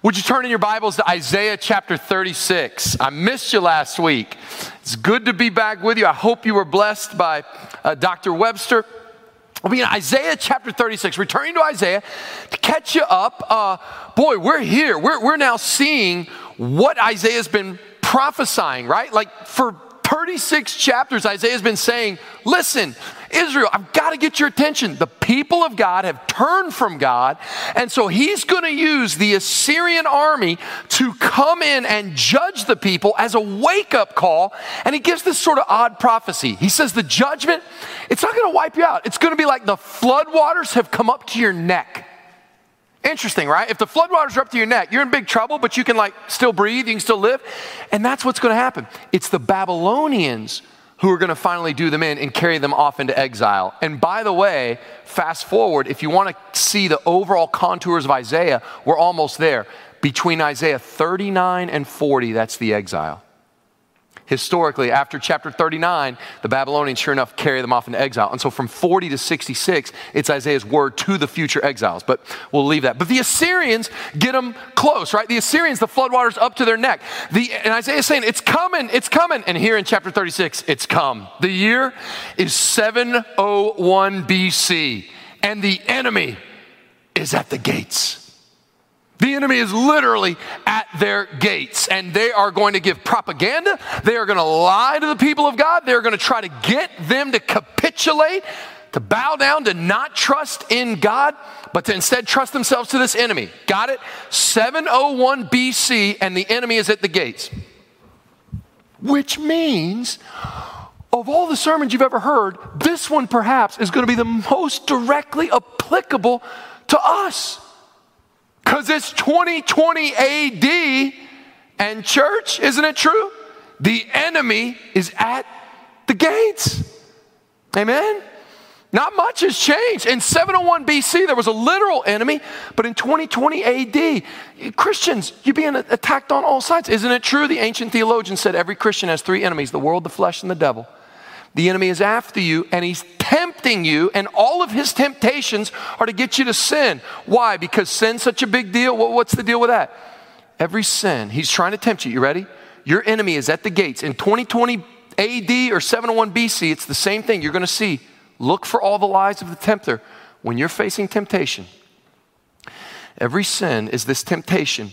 Would you turn in your Bibles to Isaiah chapter 36? I missed you last week. It's good to be back with you. I hope you were blessed by uh, Dr. Webster. We'll be in Isaiah chapter 36, returning to Isaiah to catch you up. Uh, boy, we're here. We're, we're now seeing what Isaiah's been prophesying, right? Like for 36 chapters, Isaiah's been saying, listen, Israel, I've got to get your attention. The people of God have turned from God, and so he's going to use the Assyrian army to come in and judge the people as a wake up call. And he gives this sort of odd prophecy. He says, The judgment, it's not going to wipe you out. It's going to be like the floodwaters have come up to your neck. Interesting, right? If the floodwaters are up to your neck, you're in big trouble, but you can like still breathe, you can still live. And that's what's going to happen. It's the Babylonians who are going to finally do them in and carry them off into exile. And by the way, fast forward, if you want to see the overall contours of Isaiah, we're almost there. Between Isaiah 39 and 40, that's the exile historically, after chapter 39, the Babylonians, sure enough, carry them off into exile. And so from 40 to 66, it's Isaiah's word to the future exiles. But we'll leave that. But the Assyrians get them close, right? The Assyrians, the floodwaters up to their neck. The, and Isaiah's saying, it's coming, it's coming. And here in chapter 36, it's come. The year is 701 BC, and the enemy is at the gates. The enemy is literally at their gates and they are going to give propaganda. They are going to lie to the people of God. They're going to try to get them to capitulate, to bow down, to not trust in God, but to instead trust themselves to this enemy. Got it? 701 BC and the enemy is at the gates. Which means, of all the sermons you've ever heard, this one perhaps is going to be the most directly applicable to us. Because it's 2020 AD, and church, isn't it true? The enemy is at the gates. Amen? Not much has changed. In 701 BC, there was a literal enemy, but in 2020 AD, Christians, you're being attacked on all sides. Isn't it true? The ancient theologian said every Christian has three enemies the world, the flesh, and the devil. The enemy is after you and he's tempting you, and all of his temptations are to get you to sin. Why? Because sin's such a big deal. what's the deal with that? Every sin, he's trying to tempt you. You ready? Your enemy is at the gates. In 2020 AD or 701 BC, it's the same thing. You're going to see. Look for all the lies of the tempter when you're facing temptation. Every sin is this temptation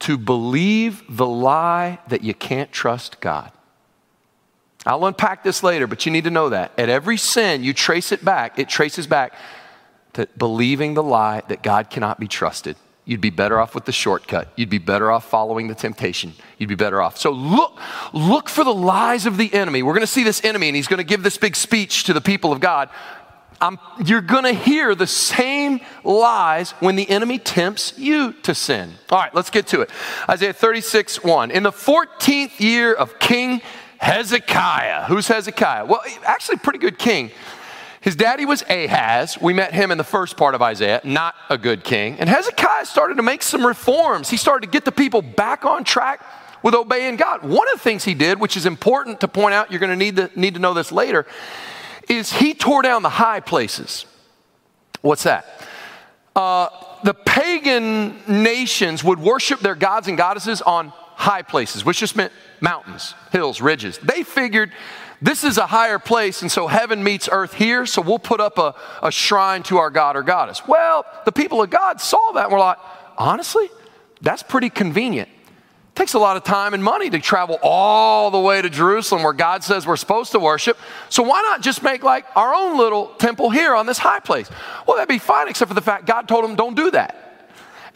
to believe the lie that you can't trust God. I'll unpack this later, but you need to know that. At every sin, you trace it back, it traces back to believing the lie that God cannot be trusted. You'd be better off with the shortcut. You'd be better off following the temptation. You'd be better off. So look, look for the lies of the enemy. We're going to see this enemy, and he's going to give this big speech to the people of God. I'm, you're going to hear the same lies when the enemy tempts you to sin. All right, let's get to it. Isaiah 36, 1. In the 14th year of King Hezekiah. Who's Hezekiah? Well, actually, pretty good king. His daddy was Ahaz. We met him in the first part of Isaiah, not a good king. And Hezekiah started to make some reforms. He started to get the people back on track with obeying God. One of the things he did, which is important to point out, you're going to need to, need to know this later, is he tore down the high places. What's that? Uh, the pagan nations would worship their gods and goddesses on high places, which just meant mountains, hills, ridges. They figured this is a higher place, and so heaven meets earth here, so we'll put up a, a shrine to our God or goddess. Well, the people of God saw that and were like, honestly, that's pretty convenient. It takes a lot of time and money to travel all the way to Jerusalem where God says we're supposed to worship. So why not just make like our own little temple here on this high place? Well, that'd be fine, except for the fact God told them don't do that.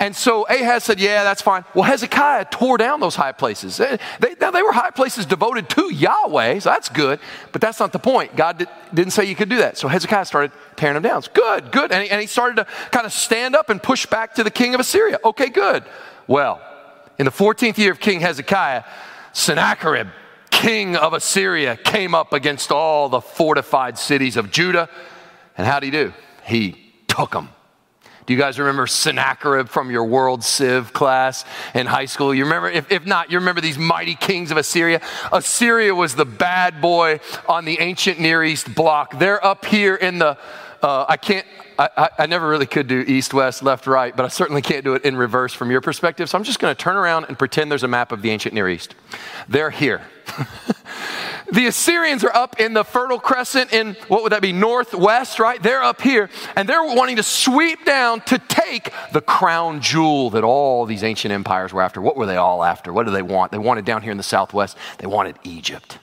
And so Ahaz said, Yeah, that's fine. Well, Hezekiah tore down those high places. They, they, now, they were high places devoted to Yahweh, so that's good, but that's not the point. God did, not say you could do that. So Hezekiah started tearing them down. It's good, good. And he, and he started to kind of stand up and push back to the king of Assyria. Okay, good. Well, in the 14th year of King Hezekiah, Sennacherib, king of Assyria, came up against all the fortified cities of Judah. And how did he do? He took them do you guys remember Sennacherib from your World Civ class in high school? You remember, if, if not, you remember these mighty kings of Assyria? Assyria was the bad boy on the ancient Near East block. They're up here in the, uh, I can't, I, I, I never really could do east, west, left, right, but I certainly can't do it in reverse from your perspective. So I'm just going to turn around and pretend there's a map of the ancient Near East. They're here. the Assyrians are up in the Fertile Crescent in what would that be, northwest, right? They're up here, and they're wanting to sweep down to take the crown jewel that all these ancient empires were after. What were they all after? What do they want? They wanted down here in the southwest, they wanted Egypt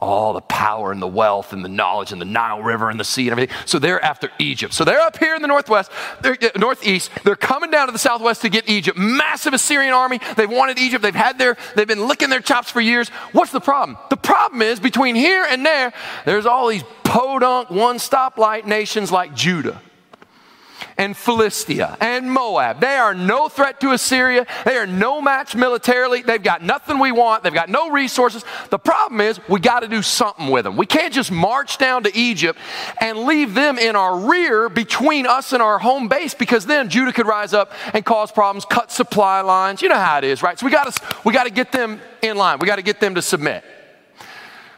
all the power and the wealth and the knowledge and the Nile River and the sea and everything. So they're after Egypt. So they're up here in the northwest, they're, northeast. They're coming down to the southwest to get Egypt. Massive Assyrian army. They've wanted Egypt. They've had their, they've been licking their chops for years. What's the problem? The problem is between here and there, there's all these podunk one stoplight nations like Judah and Philistia and Moab. They are no threat to Assyria. They are no match militarily. They've got nothing we want. They've got no resources. The problem is we got to do something with them. We can't just march down to Egypt and leave them in our rear between us and our home base because then Judah could rise up and cause problems, cut supply lines. You know how it is, right? So we got to we got to get them in line. We got to get them to submit.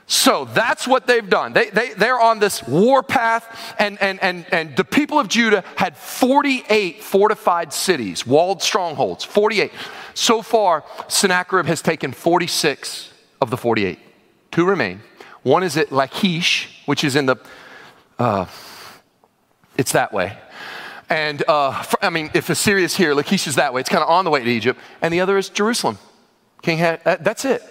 So that's what they've done. They, they, they're on this war path, and, and, and, and the people of Judah had 48 fortified cities, walled strongholds, 48. So far, Sennacherib has taken 46 of the 48. Two remain. One is at Lachish, which is in the, uh, it's that way. And uh, for, I mean, if Assyria is here, Lachish is that way. It's kind of on the way to Egypt. And the other is Jerusalem. King had, that's it.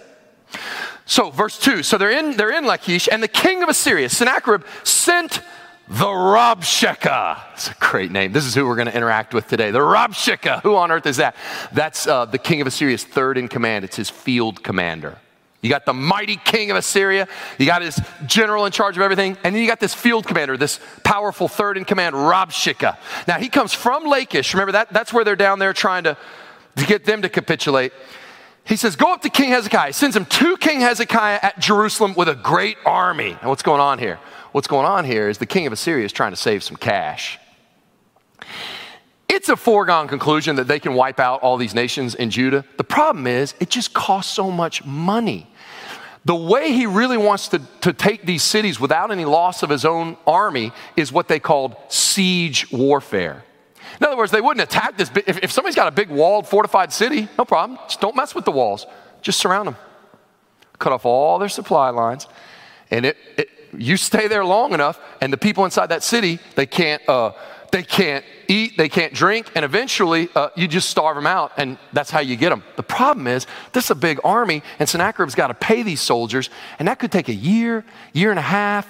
So, verse 2. So they're in, they're in Lachish, and the king of Assyria, Sennacherib, sent the Rabshakeh. It's a great name. This is who we're going to interact with today. The Rabshakeh. Who on earth is that? That's uh, the king of Assyria's third in command. It's his field commander. You got the mighty king of Assyria, you got his general in charge of everything, and then you got this field commander, this powerful third in command, Rabshakeh. Now he comes from Lachish. Remember that? That's where they're down there trying to, to get them to capitulate he says, Go up to King Hezekiah. He sends him to King Hezekiah at Jerusalem with a great army. And what's going on here? What's going on here is the king of Assyria is trying to save some cash. It's a foregone conclusion that they can wipe out all these nations in Judah. The problem is, it just costs so much money. The way he really wants to, to take these cities without any loss of his own army is what they called siege warfare. In other words, they wouldn't attack this. If, if somebody's got a big walled, fortified city, no problem. Just don't mess with the walls. Just surround them. Cut off all their supply lines. And it, it you stay there long enough, and the people inside that city, they can't, uh, they can't eat, they can't drink, and eventually uh, you just starve them out, and that's how you get them. The problem is, this is a big army, and Sennacherib's got to pay these soldiers, and that could take a year, year and a half.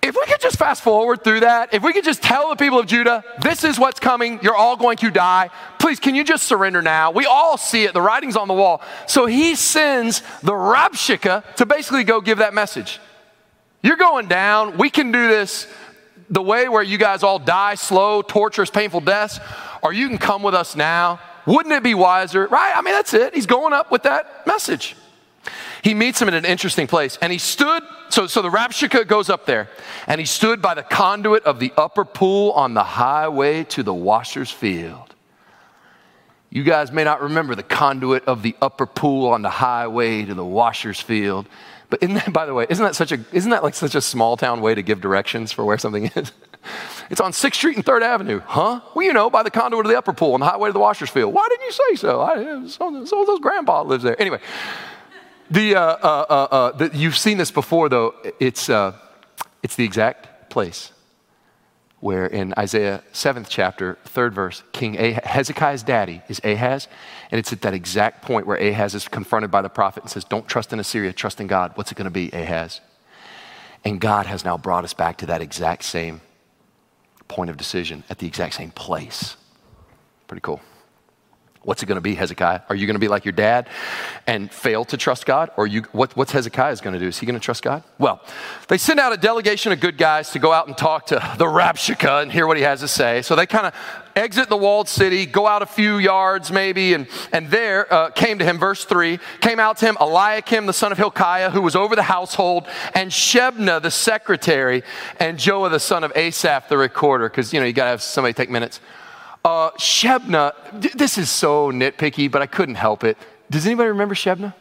If we could just fast forward through that, if we could just tell the people of Judah, this is what's coming, you're all going to die. Please, can you just surrender now? We all see it, the writing's on the wall. So he sends the Rabshakeh to basically go give that message. You're going down, we can do this the way where you guys all die slow, torturous, painful deaths, or you can come with us now. Wouldn't it be wiser? Right? I mean, that's it. He's going up with that message. He meets him in an interesting place. And he stood, so, so the Rabshakeh goes up there, and he stood by the conduit of the upper pool on the highway to the washer's field. You guys may not remember the conduit of the upper pool on the highway to the washer's field. But isn't that, by the way, isn't that such a, isn't that like such a small town way to give directions for where something is? It's on 6th Street and 3rd Avenue. Huh? Well, you know, by the conduit of the upper pool on the highway to the washer's field. Why didn't you say so? I, so, so those grandpa lives there. Anyway, the, uh, uh, uh, uh, the, you've seen this before, though. It's, uh, it's the exact place where in Isaiah 7th chapter, 3rd verse, King ah- Hezekiah's daddy is Ahaz. And it's at that exact point where Ahaz is confronted by the prophet and says, Don't trust in Assyria, trust in God. What's it going to be, Ahaz? And God has now brought us back to that exact same point of decision at the exact same place. Pretty cool. What's it going to be, Hezekiah? Are you going to be like your dad and fail to trust God? Or you, what, what's Hezekiah going to do? Is he going to trust God? Well, they send out a delegation of good guys to go out and talk to the Rabshakeh and hear what he has to say. So they kind of exit the walled city, go out a few yards maybe, and, and there uh, came to him, verse 3, came out to him Eliakim, the son of Hilkiah, who was over the household, and Shebna, the secretary, and Joah, the son of Asaph, the recorder, because, you know, you got to have somebody take minutes. Uh, Shebna, this is so nitpicky, but I couldn't help it. Does anybody remember Shebna?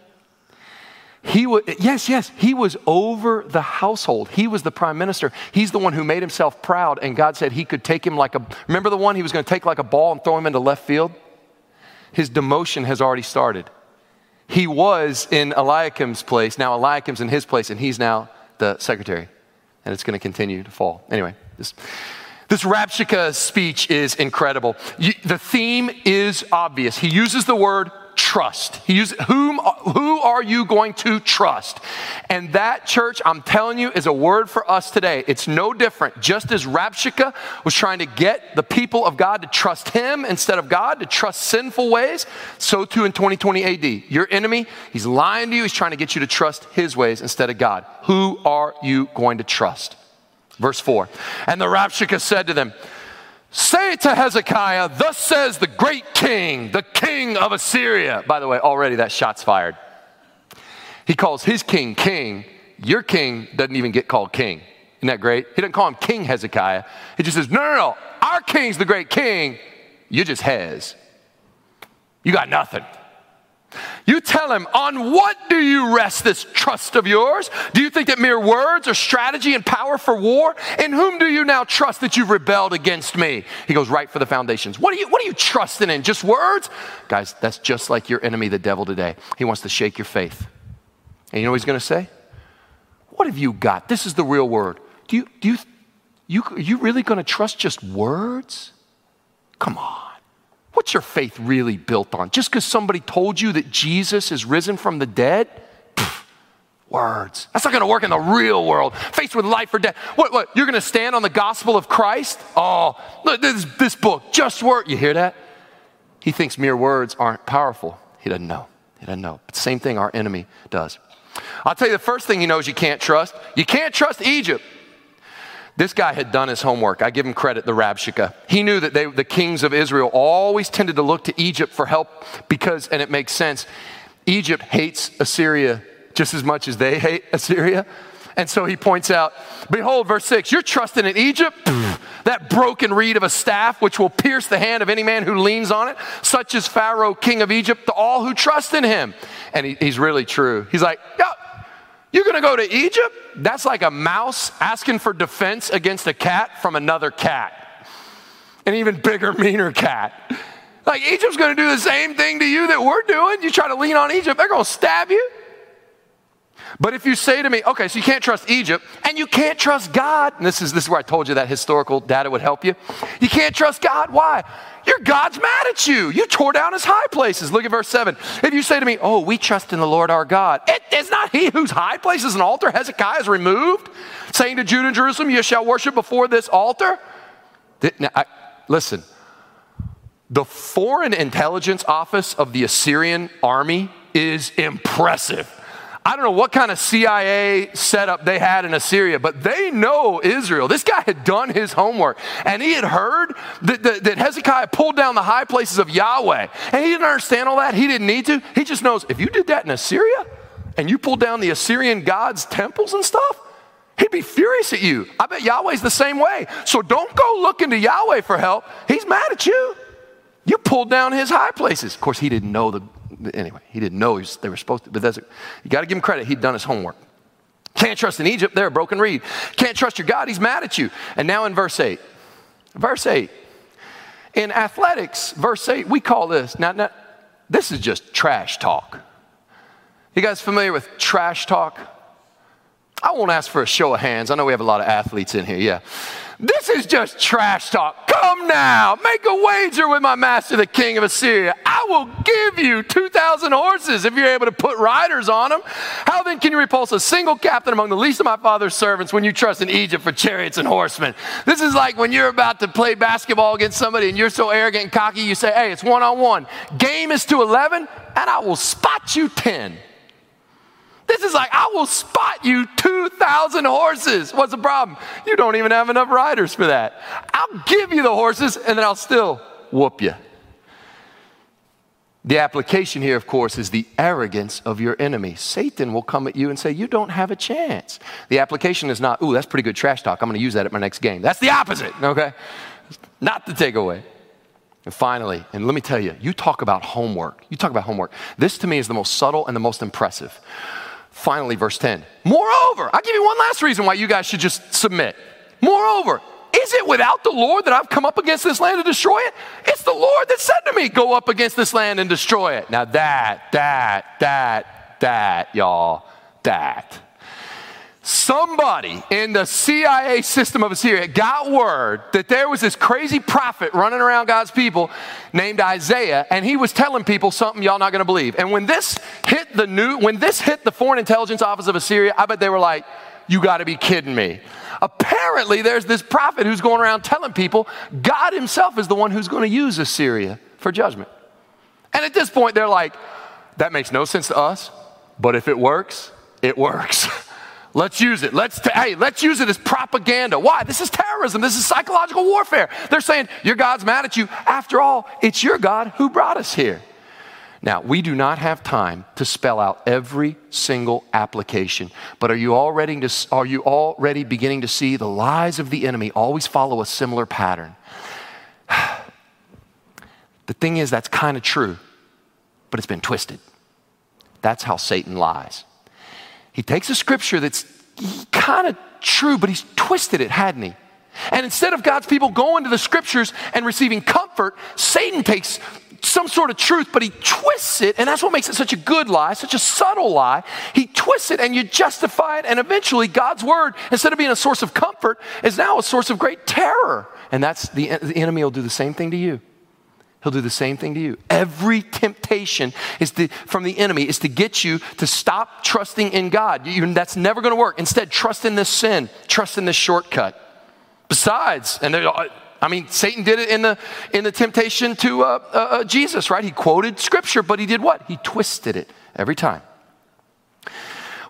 He was, yes, yes, he was over the household. He was the prime minister. He's the one who made himself proud, and God said he could take him like a, remember the one he was going to take like a ball and throw him into left field? His demotion has already started. He was in Eliakim's place. Now Eliakim's in his place, and he's now the secretary. And it's going to continue to fall. Anyway, this, this Rabshakeh speech is incredible. The theme is obvious. He uses the word trust. He uses, whom, who are you going to trust? And that, church, I'm telling you, is a word for us today. It's no different. Just as Rabshakeh was trying to get the people of God to trust him instead of God, to trust sinful ways, so too in 2020 AD. Your enemy, he's lying to you. He's trying to get you to trust his ways instead of God. Who are you going to trust? Verse 4. And the Rabshakeh said to them, Say to Hezekiah, Thus says the great king, the king of Assyria. By the way, already that shot's fired. He calls his king king. Your king doesn't even get called king. Isn't that great? He doesn't call him King Hezekiah. He just says, No, no, no. Our king's the great king. You just Hez. You got nothing. You tell him, on what do you rest this trust of yours? Do you think that mere words are strategy and power for war? In whom do you now trust that you've rebelled against me? He goes right for the foundations. What are you, what are you trusting in? Just words? Guys, that's just like your enemy, the devil, today. He wants to shake your faith. And you know what he's going to say? What have you got? This is the real word. Do you, do you, you, are you really going to trust just words? Come on. What's your faith really built on? Just because somebody told you that Jesus is risen from the dead? Words. That's not going to work in the real world. Faced with life or death. What, what? You're going to stand on the gospel of Christ? Oh, look, this, this book, just word. You hear that? He thinks mere words aren't powerful. He doesn't know. He doesn't know. But same thing our enemy does. I'll tell you the first thing he knows you can't trust. You can't trust Egypt. This guy had done his homework. I give him credit, the Rabshakeh. He knew that they, the kings of Israel always tended to look to Egypt for help because, and it makes sense, Egypt hates Assyria just as much as they hate Assyria. And so he points out, Behold, verse 6, you're trusting in Egypt, that broken reed of a staff which will pierce the hand of any man who leans on it, such as Pharaoh, king of Egypt, to all who trust in him. And he, he's really true. He's like, yeah, you're going to go to Egypt? That's like a mouse asking for defense against a cat from another cat. An even bigger, meaner cat. Like Egypt's going to do the same thing to you that we're doing. You try to lean on Egypt, they're going to stab you. But if you say to me, okay, so you can't trust Egypt and you can't trust God, and this is, this is where I told you that historical data would help you. You can't trust God. Why? Your God's mad at you. You tore down his high places. Look at verse 7. If you say to me, oh, we trust in the Lord our God, it is not he whose high places and altar Hezekiah has removed, saying to Judah and Jerusalem, you shall worship before this altar. Now, I, listen, the foreign intelligence office of the Assyrian army is impressive. I don't know what kind of CIA setup they had in Assyria, but they know Israel. This guy had done his homework, and he had heard that, that, that, Hezekiah pulled down the high places of Yahweh. And he didn't understand all that. He didn't need to. He just knows if you did that in Assyria and you pulled down the Assyrian gods' temples and stuff, he'd be furious at you. I bet Yahweh's the same way. So don't go looking to Yahweh for help. He's mad at you. You pulled down his high places. Of course, he didn't know the anyway, he didn't know they were supposed to, but that's, you got to give him credit. He'd done his homework. Can't trust in Egypt, they're a broken reed. Can't trust your God, he's mad at you. And now in verse 8, verse 8, in athletics, verse 8, we call this, now, now this is just trash talk. You guys familiar with trash talk? I won't ask for a show of hands. I know we have a lot of athletes in here, yeah. This is just trash talk. Come now, make a wager with my master, the king of Assyria. I will give you 2,000 horses if you're able to put riders on them. How then can you repulse a single captain among the least of my father's servants when you trust in Egypt for chariots and horsemen? This is like when you're about to play basketball against somebody and you're so arrogant and cocky, you say, hey, it's one on one. Game is to 11, and I will spot you 10. This is like, I will spot you 2,000 horses. What's the problem? You don't even have enough riders for that. I'll give you the horses and then I'll still whoop you. The application here, of course, is the arrogance of your enemy. Satan will come at you and say, You don't have a chance. The application is not, Ooh, that's pretty good trash talk. I'm going to use that at my next game. That's the opposite, okay? Not the takeaway. And finally, and let me tell you, you talk about homework. You talk about homework. This to me is the most subtle and the most impressive. Finally, verse 10. Moreover, I'll give you one last reason why you guys should just submit. Moreover, is it without the Lord that I've come up against this land to destroy it? It's the Lord that said to me, Go up against this land and destroy it. Now, that, that, that, that, y'all, that. Somebody in the CIA system of Assyria got word that there was this crazy prophet running around God's people named Isaiah, and he was telling people something y'all not gonna believe. And when this hit the new, when this hit the Foreign Intelligence Office of Assyria, I bet they were like, you gotta be kidding me. Apparently, there's this prophet who's going around telling people God himself is the one who's gonna use Assyria for judgment. And at this point, they're like, that makes no sense to us, but if it works, it works. Let's use it. Let's t- hey, let's use it as propaganda. Why? This is terrorism. This is psychological warfare. They're saying your God's mad at you. After all, it's your God who brought us here. Now, we do not have time to spell out every single application, but are you already to, are you already beginning to see the lies of the enemy always follow a similar pattern? the thing is that's kind of true, but it's been twisted. That's how Satan lies. He takes a scripture that's kind of true, but he's twisted it, hadn't he? And instead of God's people going to the scriptures and receiving comfort, Satan takes some sort of truth, but he twists it, and that's what makes it such a good lie, such a subtle lie. He twists it and you justify it, and eventually God's word, instead of being a source of comfort, is now a source of great terror. And that's the, the enemy will do the same thing to you. He'll do the same thing to you. Every temptation is to, from the enemy is to get you to stop trusting in God. You, that's never going to work. Instead, trust in this sin, trust in this shortcut. Besides, and I mean, Satan did it in the in the temptation to uh, uh, uh, Jesus, right? He quoted scripture, but he did what? He twisted it every time.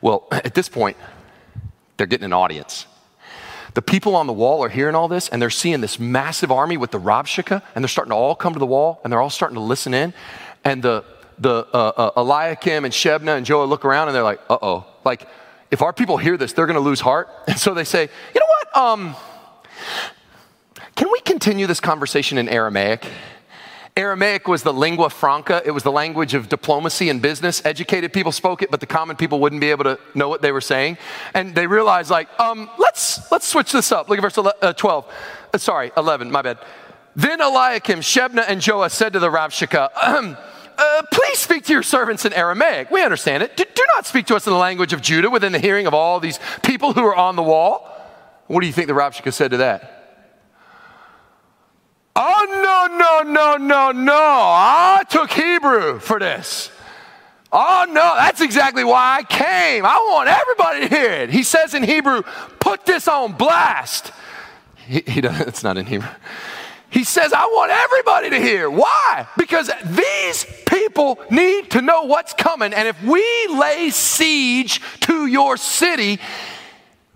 Well, at this point, they're getting an audience. The people on the wall are hearing all this and they're seeing this massive army with the Rabshakeh and they're starting to all come to the wall and they're all starting to listen in. And the, the uh, uh, Eliakim and Shebna and Joah look around and they're like, uh oh. Like, if our people hear this, they're going to lose heart. And so they say, you know what? Um, can we continue this conversation in Aramaic? Aramaic was the lingua franca. It was the language of diplomacy and business. Educated people spoke it, but the common people wouldn't be able to know what they were saying. And they realized, like, um, let's, let's switch this up. Look at verse uh, 12. Uh, sorry, 11, my bad. Then Eliakim, Shebna, and Joah said to the Rabshakeh, uh, please speak to your servants in Aramaic. We understand it. Do, do not speak to us in the language of Judah within the hearing of all these people who are on the wall. What do you think the Rabshakeh said to that? Oh, no, no, no, no, no. I took Hebrew for this. Oh, no, that's exactly why I came. I want everybody to hear it. He says in Hebrew, put this on blast. He, he does, it's not in Hebrew. He says, I want everybody to hear. Why? Because these people need to know what's coming. And if we lay siege to your city,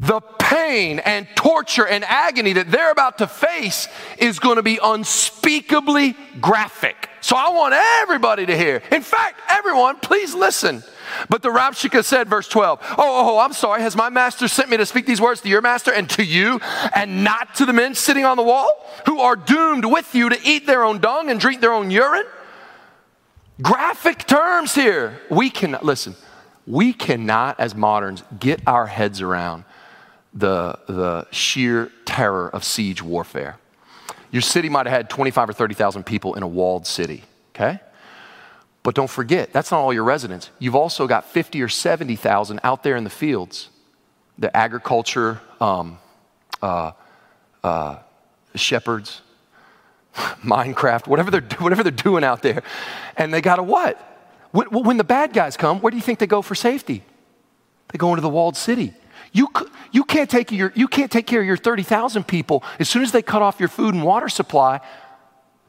the pain and torture and agony that they're about to face is going to be unspeakably graphic. So I want everybody to hear. In fact, everyone, please listen. But the Rabshakeh said, verse 12, oh, oh, oh, I'm sorry. Has my master sent me to speak these words to your master and to you and not to the men sitting on the wall who are doomed with you to eat their own dung and drink their own urine? Graphic terms here. We can, listen, we cannot, as moderns, get our heads around the, the sheer terror of siege warfare. Your city might have had 25 or 30,000 people in a walled city, okay? But don't forget, that's not all your residents. You've also got 50 or 70,000 out there in the fields. The agriculture, um, uh, uh, shepherds, Minecraft, whatever they're, whatever they're doing out there. And they got to what? When, when the bad guys come, where do you think they go for safety? They go into the walled city. You, you, can't take your, you can't take care of your 30,000 people. As soon as they cut off your food and water supply,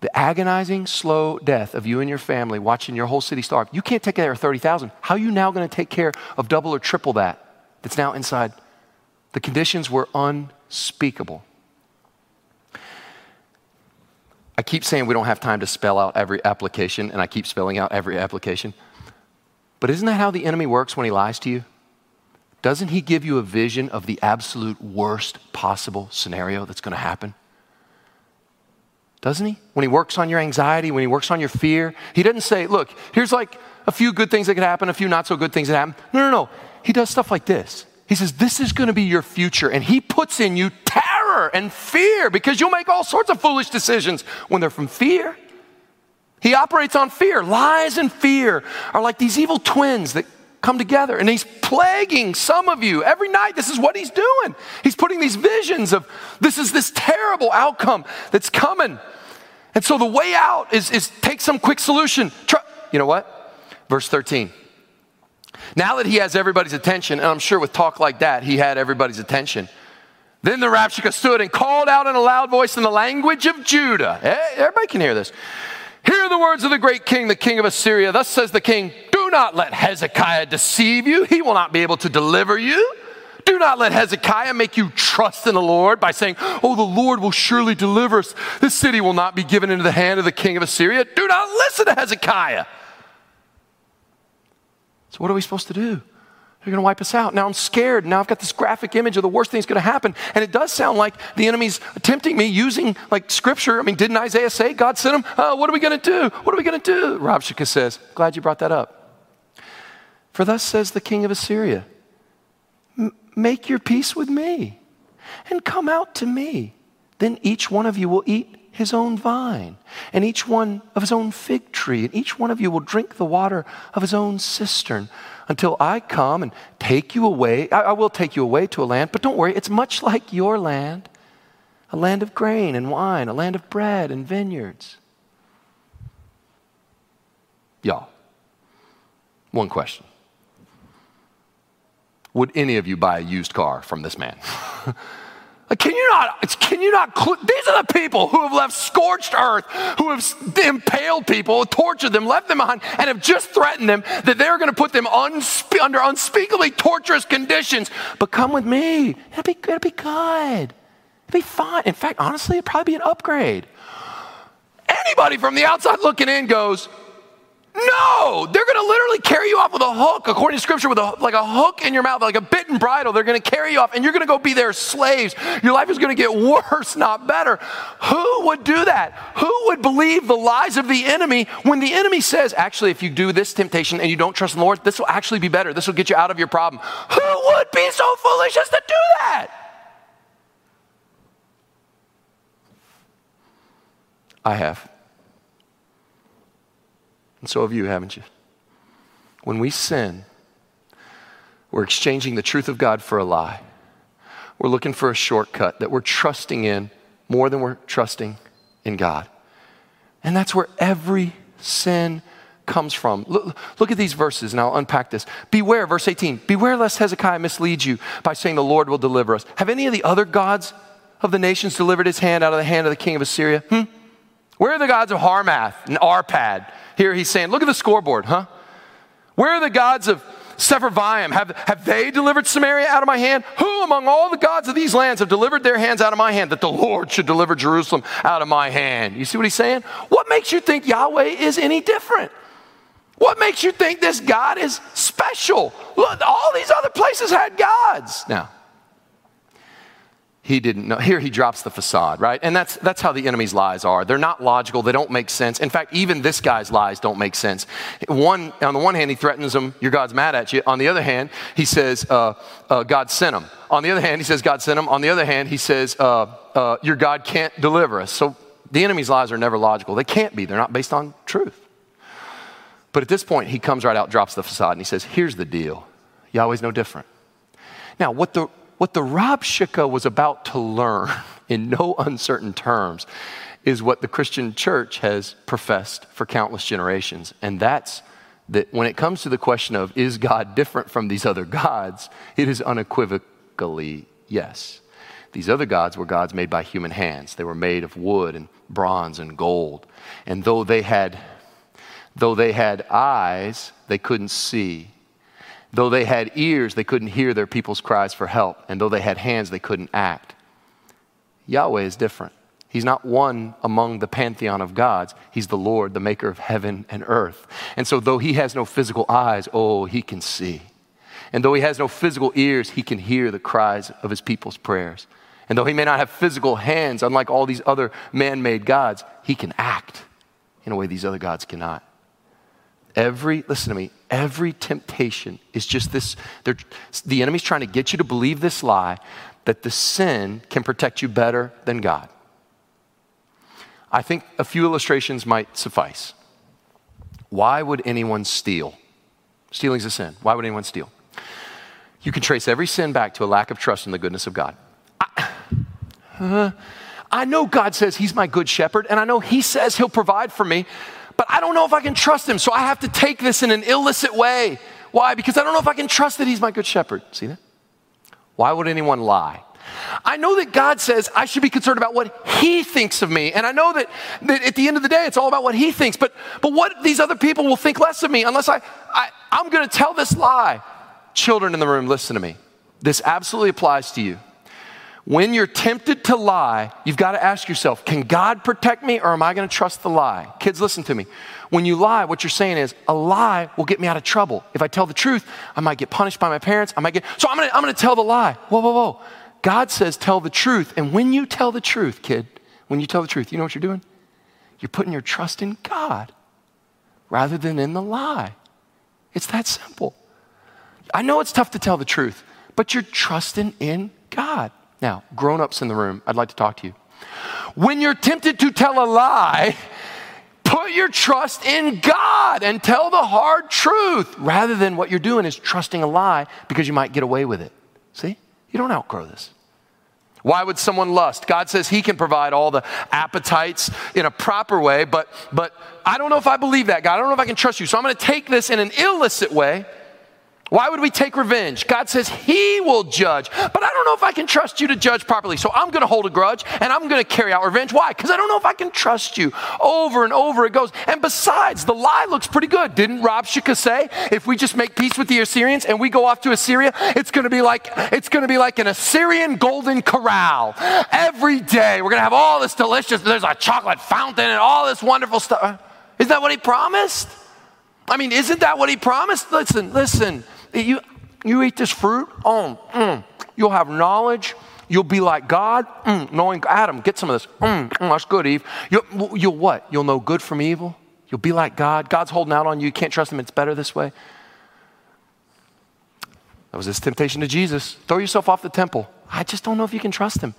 the agonizing, slow death of you and your family watching your whole city starve, you can't take care of 30,000. How are you now going to take care of double or triple that that's now inside? The conditions were unspeakable. I keep saying we don't have time to spell out every application, and I keep spelling out every application. But isn't that how the enemy works when he lies to you? Doesn't he give you a vision of the absolute worst possible scenario that's going to happen? Doesn't he? When he works on your anxiety, when he works on your fear, he doesn't say, look, here's like a few good things that could happen, a few not so good things that happen. No, no, no. he does stuff like this. He says, This is going to be your future. And he puts in you terror and fear because you'll make all sorts of foolish decisions when they're from fear. He operates on fear. Lies and fear are like these evil twins that come together. And he's plaguing some of you every night. This is what he's doing. He's putting these visions of this is this terrible outcome that's coming. And so the way out is, is take some quick solution. Try, you know what? Verse 13. Now that he has everybody's attention, and I'm sure with talk like that, he had everybody's attention. Then the Rabshakeh stood and called out in a loud voice in the language of Judah. Hey, everybody can hear this. Hear the words of the great king, the king of Assyria. Thus says the king not let Hezekiah deceive you. He will not be able to deliver you. Do not let Hezekiah make you trust in the Lord by saying, Oh, the Lord will surely deliver us. This city will not be given into the hand of the king of Assyria. Do not listen to Hezekiah. So, what are we supposed to do? They're going to wipe us out. Now I'm scared. Now I've got this graphic image of the worst thing that's going to happen. And it does sound like the enemy's tempting me using like scripture. I mean, didn't Isaiah say God sent him? Uh, what are we going to do? What are we going to do? Rabshakeh says, Glad you brought that up. For thus says the king of Assyria Make your peace with me and come out to me. Then each one of you will eat his own vine, and each one of his own fig tree, and each one of you will drink the water of his own cistern until I come and take you away. I, I, will take you away to a land, but don't worry, it's much like your land a land of grain and wine, a land of bread and vineyards. Y'all, one question Would any of you buy a used car from this man? Can you not, can you not, these are the people who have left scorched earth, who have impaled people, tortured them, left them behind, and have just threatened them that they're going to put them unspe- under unspeakably torturous conditions. But come with me. It'll be, it'll be good. It'll be fine. In fact, honestly, it'll probably be an upgrade. Anybody from the outside looking in goes, no, they're going to literally carry you off with a hook, according to scripture, with a, like a hook in your mouth, like a bitten bridle. They're going to carry you off, and you're going to go be their slaves. Your life is going to get worse, not better. Who would do that? Who would believe the lies of the enemy when the enemy says, actually, if you do this temptation and you don't trust the Lord, this will actually be better. This will get you out of your problem. Who would be so foolish as to do that? I have. And so have you, haven't you? When we sin, we're exchanging the truth of God for a lie. We're looking for a shortcut that we're trusting in more than we're trusting in God. And that's where every sin comes from. Look, look, at these verses, and I'll unpack this. Beware, verse 18 Beware lest Hezekiah mislead you by saying the Lord will deliver us. Have any of the other gods of the nations delivered his hand out of the hand of the king of Assyria? Hmm? Where are the gods of Hamath and Arpad? Here he's saying, look at the scoreboard, huh? Where are the gods of Sepharvaim? Have, have they delivered Samaria out of my hand? Who among all the gods of these lands have delivered their hands out of my hand that the Lord should deliver Jerusalem out of my hand? You see what he's saying? What makes you think Yahweh is any different? What makes you think this God is special? Look, all these other places had gods. Now, he didn't know. Here he drops the facade, right? And that's, that's how the enemy's lies are. They're not logical, they don't make sense. In fact, even this guy's lies don't make sense. One, on the one hand, he threatens them, your God's mad at you. On the other hand, he says, uh, uh, God sent him. On the other hand, he says, God sent him. On the other hand, he says, uh, uh, your God can't deliver us. So the enemy's lies are never logical. They can't be, they're not based on truth. But at this point, he comes right out, drops the facade, and he says, Here's the deal Yahweh's no different. Now, what the what the Rabshakeh was about to learn in no uncertain terms is what the Christian church has professed for countless generations. And that's that when it comes to the question of is God different from these other gods, it is unequivocally yes. These other gods were gods made by human hands. They were made of wood and bronze and gold. And though they had though they had eyes, they couldn't see. Though they had ears, they couldn't hear their people's cries for help. And though they had hands, they couldn't act. Yahweh is different. He's not one among the pantheon of gods. He's the Lord, the maker of heaven and earth. And so, though he has no physical eyes, oh, he can see. And though he has no physical ears, he can hear the cries of his people's prayers. And though he may not have physical hands, unlike all these other man made gods, he can act in a way these other gods cannot. Every, listen to me, every temptation is just this. The enemy's trying to get you to believe this lie that the sin can protect you better than God. I think a few illustrations might suffice. Why would anyone steal? Stealing's a sin. Why would anyone steal? You can trace every sin back to a lack of trust in the goodness of God. I, uh, I know God says He's my good shepherd, and I know He says He'll provide for me, but I don't know if I can trust Him, so I have to take this in an illicit way. Why? Because I don't know if I can trust that He's my good shepherd. See that? Why would anyone lie? I know that God says I should be concerned about what He thinks of me. And I know that, that at the end of the day, it's all about what He thinks. But, but what these other people will think less of me unless I, I I'm going to tell this lie. Children in the room, listen to me. This absolutely applies to you. When you're tempted to lie, you've got to ask yourself, can God protect me or am I going to trust the lie? Kids, listen to me. When you lie, what you're saying is, a lie will get me out of trouble. If I tell the truth, I might get punished by my parents. I might get, so I'm going to, I'm going to tell the lie. Whoa, whoa, whoa. God says, tell the truth. And when you tell the truth, kid, when you tell the truth, you know what you're doing? You're putting your trust in God rather than in the lie. It's that simple. I know it's tough to tell the truth, but you're trusting in God. Now, grown ups in the room, I'd like to talk to you. When you're tempted to tell a lie, put your trust in God and tell the hard truth rather than what you're doing is trusting a lie because you might get away with it. See? You don't outgrow this. Why would someone lust? God says He can provide all the appetites in a proper way, but, but I don't know if I believe that, God. I don't know if I can trust you. So I'm going to take this in an illicit way why would we take revenge? God says He will judge, but I don't know if I can trust you to judge properly. So I'm going to hold a grudge and I'm going to carry out revenge. Why? Because I don't know if I can trust you. Over and over it goes. And besides, the lie looks pretty good. Didn't Rabshakeh say, if we just make peace with the Assyrians and we go off to Assyria, it's going to be like it's going to be like an Assyrian golden corral. Every day we're going to have all this delicious. There's a chocolate fountain and all this wonderful stuff. Isn't that what He promised? I mean, isn't that what He promised? Listen, listen. You, you eat this fruit, oh, mm, you'll have knowledge. You'll be like God, mm, knowing Adam. Get some of this. Mm, mm, that's good, Eve. You'll, you'll what? You'll know good from evil. You'll be like God. God's holding out on you. You can't trust Him. It's better this way. That was his temptation to Jesus. Throw yourself off the temple. I just don't know if you can trust him.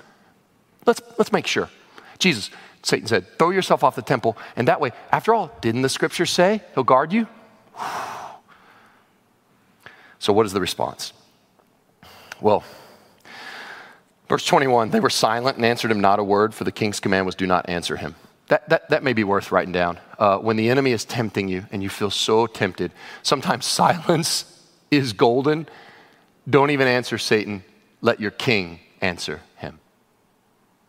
Let's, let's make sure. Jesus, Satan said, throw yourself off the temple. And that way, after all, didn't the scripture say he'll guard you? So, what is the response? Well, verse 21 they were silent and answered him not a word, for the king's command was, Do not answer him. That, that, that may be worth writing down. Uh, when the enemy is tempting you and you feel so tempted, sometimes silence is golden. Don't even answer Satan. Let your king answer him.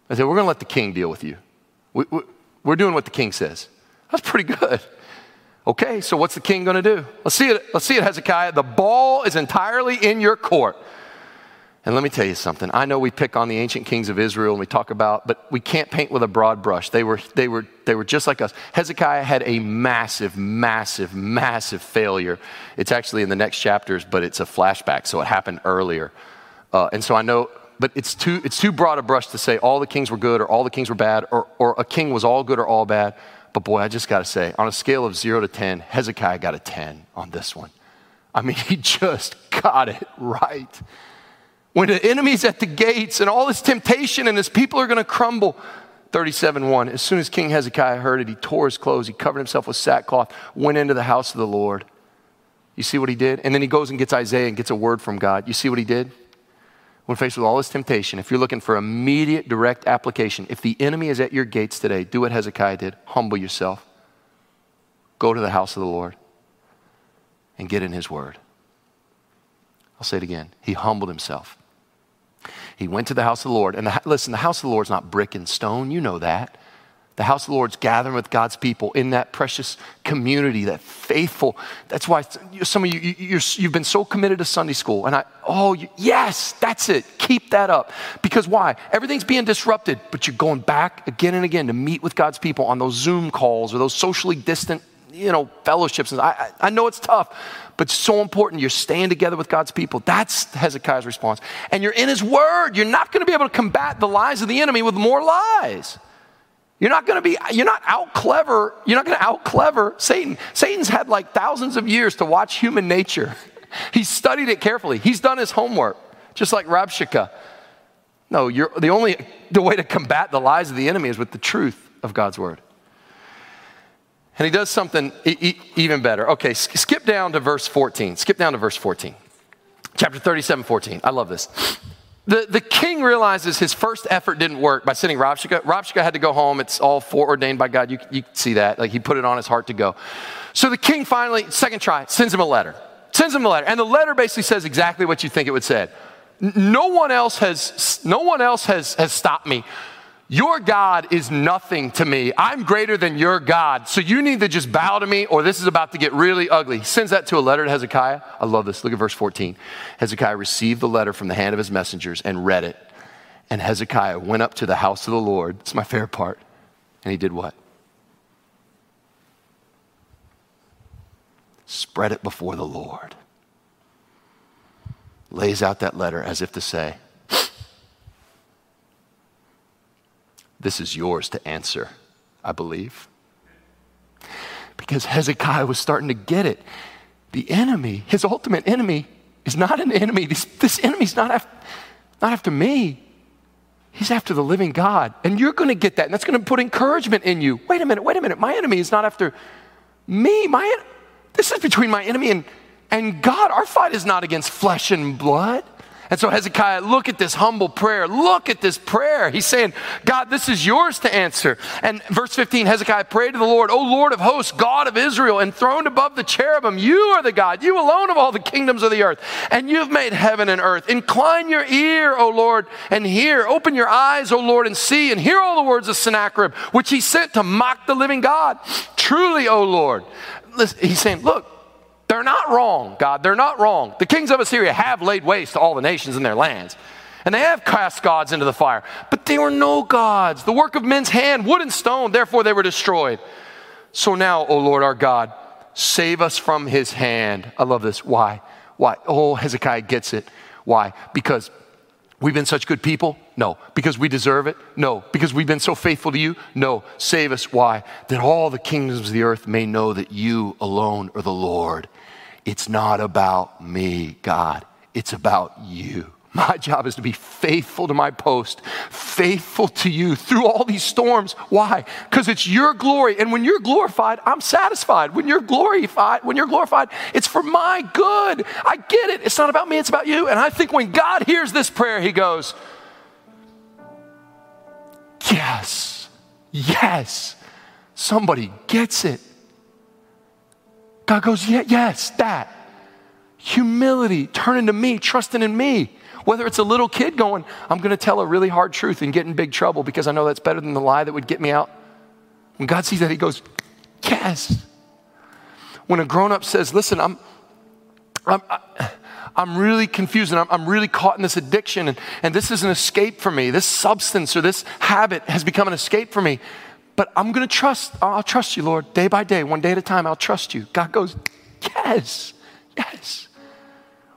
I said, We're going to let the king deal with you. We, we, we're doing what the king says. That's pretty good. Okay, so what's the king going to do? Let's see it. Let's see it, Hezekiah. The ball is entirely in your court. And let me tell you something. I know we pick on the ancient kings of Israel and we talk about, but we can't paint with a broad brush. They were, they were, they were just like us. Hezekiah had a massive, massive, massive failure. It's actually in the next chapters, but it's a flashback, so it happened earlier. Uh, and so I know, but it's too, it's too broad a brush to say all the kings were good or all the kings were bad or, or a king was all good or all bad. But boy, I just got to say, on a scale of zero to 10, Hezekiah got a 10 on this one. I mean, he just got it right. When the enemy's at the gates and all this temptation and his people are going to crumble, 37 1. As soon as King Hezekiah heard it, he tore his clothes, he covered himself with sackcloth, went into the house of the Lord. You see what he did? And then he goes and gets Isaiah and gets a word from God. You see what he did? When faced with all this temptation, if you're looking for immediate, direct application, if the enemy is at your gates today, do what Hezekiah did humble yourself, go to the house of the Lord, and get in his word. I'll say it again. He humbled himself. He went to the house of the Lord. And the, listen, the house of the Lord is not brick and stone. You know that. The house of the Lord's gathering with God's people in that precious community, that faithful. That's why some of you, you have been so committed to Sunday school. And I, oh, yes, that's it. Keep that up. Because why? Everything's being disrupted, but you're going back again and again to meet with God's people on those Zoom calls or those socially distant, you know, fellowships. I, I know it's tough, but it's so important. You're staying together with God's people. That's Hezekiah's response. And you're in his word. You're not going to be able to combat the lies of the enemy with more lies. You're not going to be, you're not out clever, you're not going to out clever Satan. Satan's had like thousands of years to watch human nature. He's studied it carefully. He's done his homework, just like Rabshakeh. No, you're, the only the way to combat the lies of the enemy is with the truth of God's word. And he does something e- even better. Okay, skip down to verse 14. Skip down to verse 14. Chapter 37, 14. I love this. The, the king realizes his first effort didn't work by sending Rabshakeh. Rabshakeh had to go home. It's all foreordained by God. You, you see that. Like he put it on his heart to go. So the king finally, second try, sends him a letter. Sends him a letter. And the letter basically says exactly what you think it would say. No one else has, no one else has, has stopped me your God is nothing to me. I'm greater than your God. So you need to just bow to me, or this is about to get really ugly. He sends that to a letter to Hezekiah. I love this. Look at verse 14. Hezekiah received the letter from the hand of his messengers and read it. And Hezekiah went up to the house of the Lord. It's my favorite part. And he did what? Spread it before the Lord. Lays out that letter as if to say, This is yours to answer, I believe. Because Hezekiah was starting to get it. The enemy, his ultimate enemy, is not an enemy. This, this enemy's not after, not after me. He's after the living God. And you're going to get that. And that's going to put encouragement in you. Wait a minute, wait a minute. My enemy is not after me. My, this is between my enemy and, and God. Our fight is not against flesh and blood. And so, Hezekiah, look at this humble prayer. Look at this prayer. He's saying, God, this is yours to answer. And verse 15, Hezekiah prayed to the Lord, O Lord of hosts, God of Israel, enthroned above the cherubim, you are the God, you alone of all the kingdoms of the earth. And you've made heaven and earth. Incline your ear, O Lord, and hear. Open your eyes, O Lord, and see, and hear all the words of Sennacherib, which he sent to mock the living God. Truly, O Lord. Listen, he's saying, Look, they're not wrong, God. They're not wrong. The kings of Assyria have laid waste to all the nations in their lands. And they have cast gods into the fire. But they were no gods, the work of men's hand, wood and stone, therefore they were destroyed. So now, O Lord our God, save us from his hand. I love this. Why? Why? Oh, Hezekiah gets it. Why? Because we've been such good people? No. Because we deserve it? No. Because we've been so faithful to you? No. Save us. Why? That all the kingdoms of the earth may know that you alone are the Lord it's not about me, God. It's about you. My job is to be faithful to my post, faithful to you through all these storms. Why? Because it's your glory. And when you're glorified, I'm satisfied. When you're glorified, when you're glorified, it's for my good. I get it. It's not about me, it's about you. And I think when God hears this prayer, he goes, Yes, yes. Somebody gets it. God goes, yeah, yes, that. Humility, turning to me, trusting in me. Whether it's a little kid going, I'm going to tell a really hard truth and get in big trouble because I know that's better than the lie that would get me out. When God sees that, He goes, yes. When a grown up says, listen, I'm, I'm, I'm really confused and I'm, I'm really caught in this addiction and, and this is an escape for me. This substance or this habit has become an escape for me. But I'm going to trust, I'll trust you, Lord, day by day, one day at a time, I'll trust you. God goes, Yes, yes.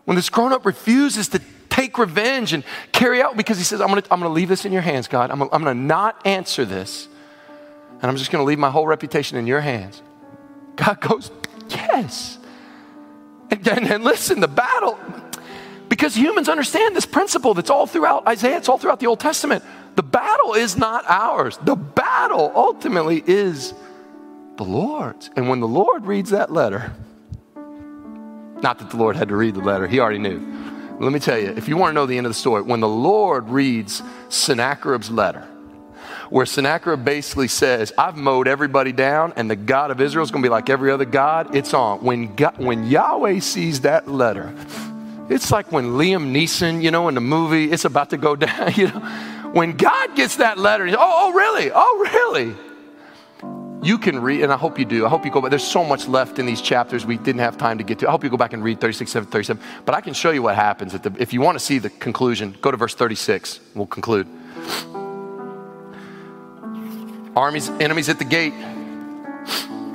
When this grown up refuses to take revenge and carry out because he says, I'm going to, I'm going to leave this in your hands, God. I'm, I'm going to not answer this. And I'm just going to leave my whole reputation in your hands. God goes, Yes. And, and, and listen, the battle, because humans understand this principle that's all throughout Isaiah, it's all throughout the Old Testament. The battle is not ours. The battle ultimately is the Lord's. And when the Lord reads that letter, not that the Lord had to read the letter, he already knew. Let me tell you, if you want to know the end of the story, when the Lord reads Sennacherib's letter, where Sennacherib basically says, I've mowed everybody down, and the God of Israel is going to be like every other God, it's on. When, God, when Yahweh sees that letter, it's like when Liam Neeson, you know, in the movie, it's about to go down, you know when God gets that letter, oh, oh, really? Oh, really? You can read, and I hope you do. I hope you go back. There's so much left in these chapters we didn't have time to get to. I hope you go back and read 36, 37. But I can show you what happens. The, if you want to see the conclusion, go to verse 36. We'll conclude. Armies, enemies at the gate.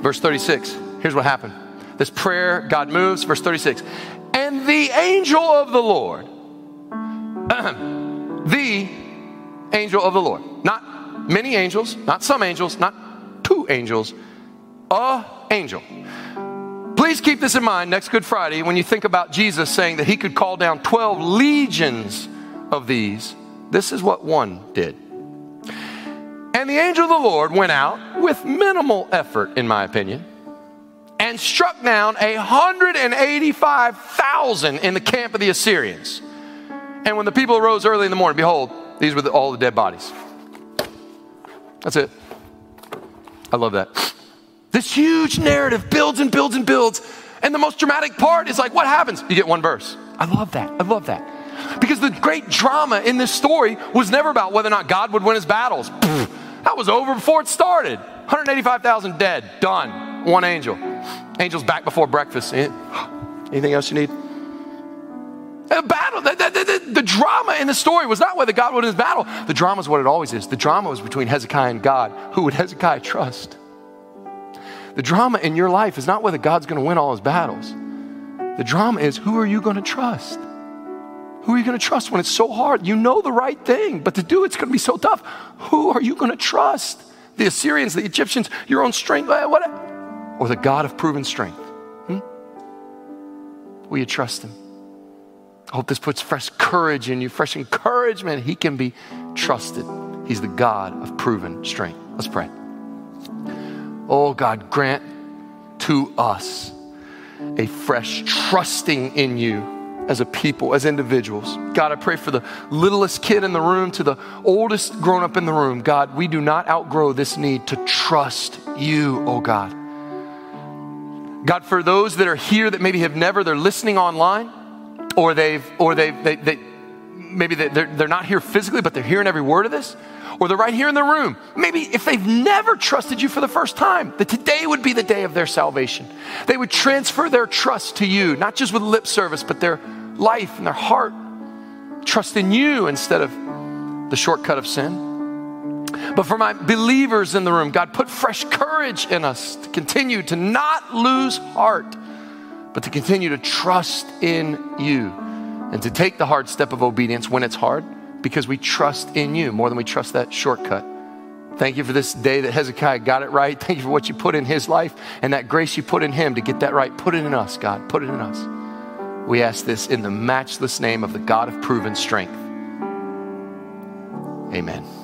Verse 36. Here's what happened. This prayer, God moves. Verse 36. And the angel of the Lord, the angel of the Lord. Not many angels, not some angels, not two angels, a angel. Please keep this in mind next Good Friday when you think about Jesus saying that he could call down 12 legions of these. This is what one did. And the angel of the Lord went out with minimal effort, in my opinion, and struck down 185,000 in the camp of the Assyrians. And when the people arose early in the morning, behold, these were the, all the dead bodies. That's it. I love that. This huge narrative builds and builds and builds. And the most dramatic part is like, what happens? You get one verse. I love that. I love that. Because the great drama in this story was never about whether or not God would win his battles. That was over before it started. 185,000 dead, done. One angel. Angel's back before breakfast. Anything else you need? The battle, the, the, the, the, drama in the story was not whether God would win his battle. The drama is what it always is. The drama was between Hezekiah and God. Who would Hezekiah trust? The drama in your life is not whether God's going to win all his battles. The drama is who are you going to trust? Who are you going to trust when it's so hard? You know the right thing, but to do it's going to be so tough. Who are you going to trust? The Assyrians, the Egyptians, your own strength, eh, what? Or the God of proven strength? Hmm? Will you trust him? I hope this puts fresh courage in you, fresh encouragement. He can be trusted. He's the God of proven strength. Let's pray. Oh God, grant to us a fresh trusting in you as a people, as individuals. God, I pray for the littlest kid in the room to the oldest grown up in the room. God, we do not outgrow this need to trust you, oh God. God, for those that are here that maybe have never, they're listening online or they've, or they've, they, they maybe they're, they're not here physically, but they're hearing every word of this, or they're right here in the room. Maybe if they've never trusted you for the first time, that today would be the day of their salvation. They would transfer their trust to you, not just with lip service, but their life and their heart. Trust in you instead of the shortcut of sin. But for my believers in the room, God, put fresh courage in us to continue to not lose heart but to continue to trust in you and to take the hard step of obedience when it's hard because we trust in you more than we trust that shortcut. Thank you for this day that Hezekiah got it right. Thank you for what you put in his life and that grace you put in him to get that right. Put it in us, God. Put it in us. We ask this in the matchless name of the God of proven strength. Amen.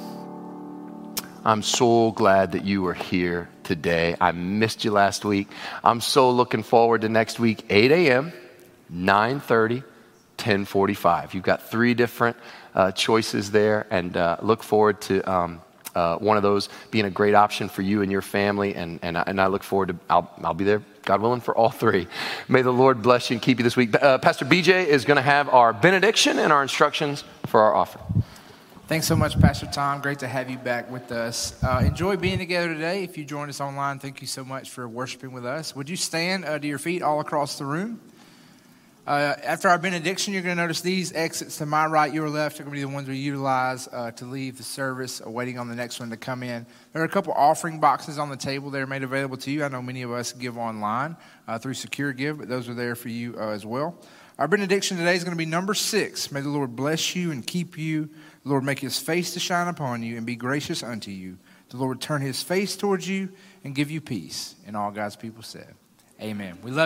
I'm so glad that you are here today. I missed you last week. I'm so looking forward to next week, 8 a.m., 9:30, 10:45. You've got three different uh, choices there, and uh, look forward to um, uh, one of those being a great option for you and your family. And, and, and I look forward to, I'll, I'll be there, God willing, for all three. May the Lord bless you and keep you this week. Uh, Pastor BJ is going to have our benediction and our instructions for our offering. Thanks so much, Pastor Tom. Great to have you back with us. Uh, enjoy being together today. If you joined us online, thank you so much for worshiping with us. Would you stand uh, to your feet all across the room? Uh, after our benediction, you're going to notice these exits to my right, your left are going to be the ones we utilize uh, to leave the service, uh, waiting on the next one to come in. There are a couple offering boxes on the table that are made available to you. I know many of us give online uh, through Secure Give, but those are there for you as well. Our benediction today is going to be number six. May the Lord bless you and keep you. The Lord make his face to shine upon you and be gracious unto you. The Lord turn his face towards you and give you peace. And all God's people said, Amen. We love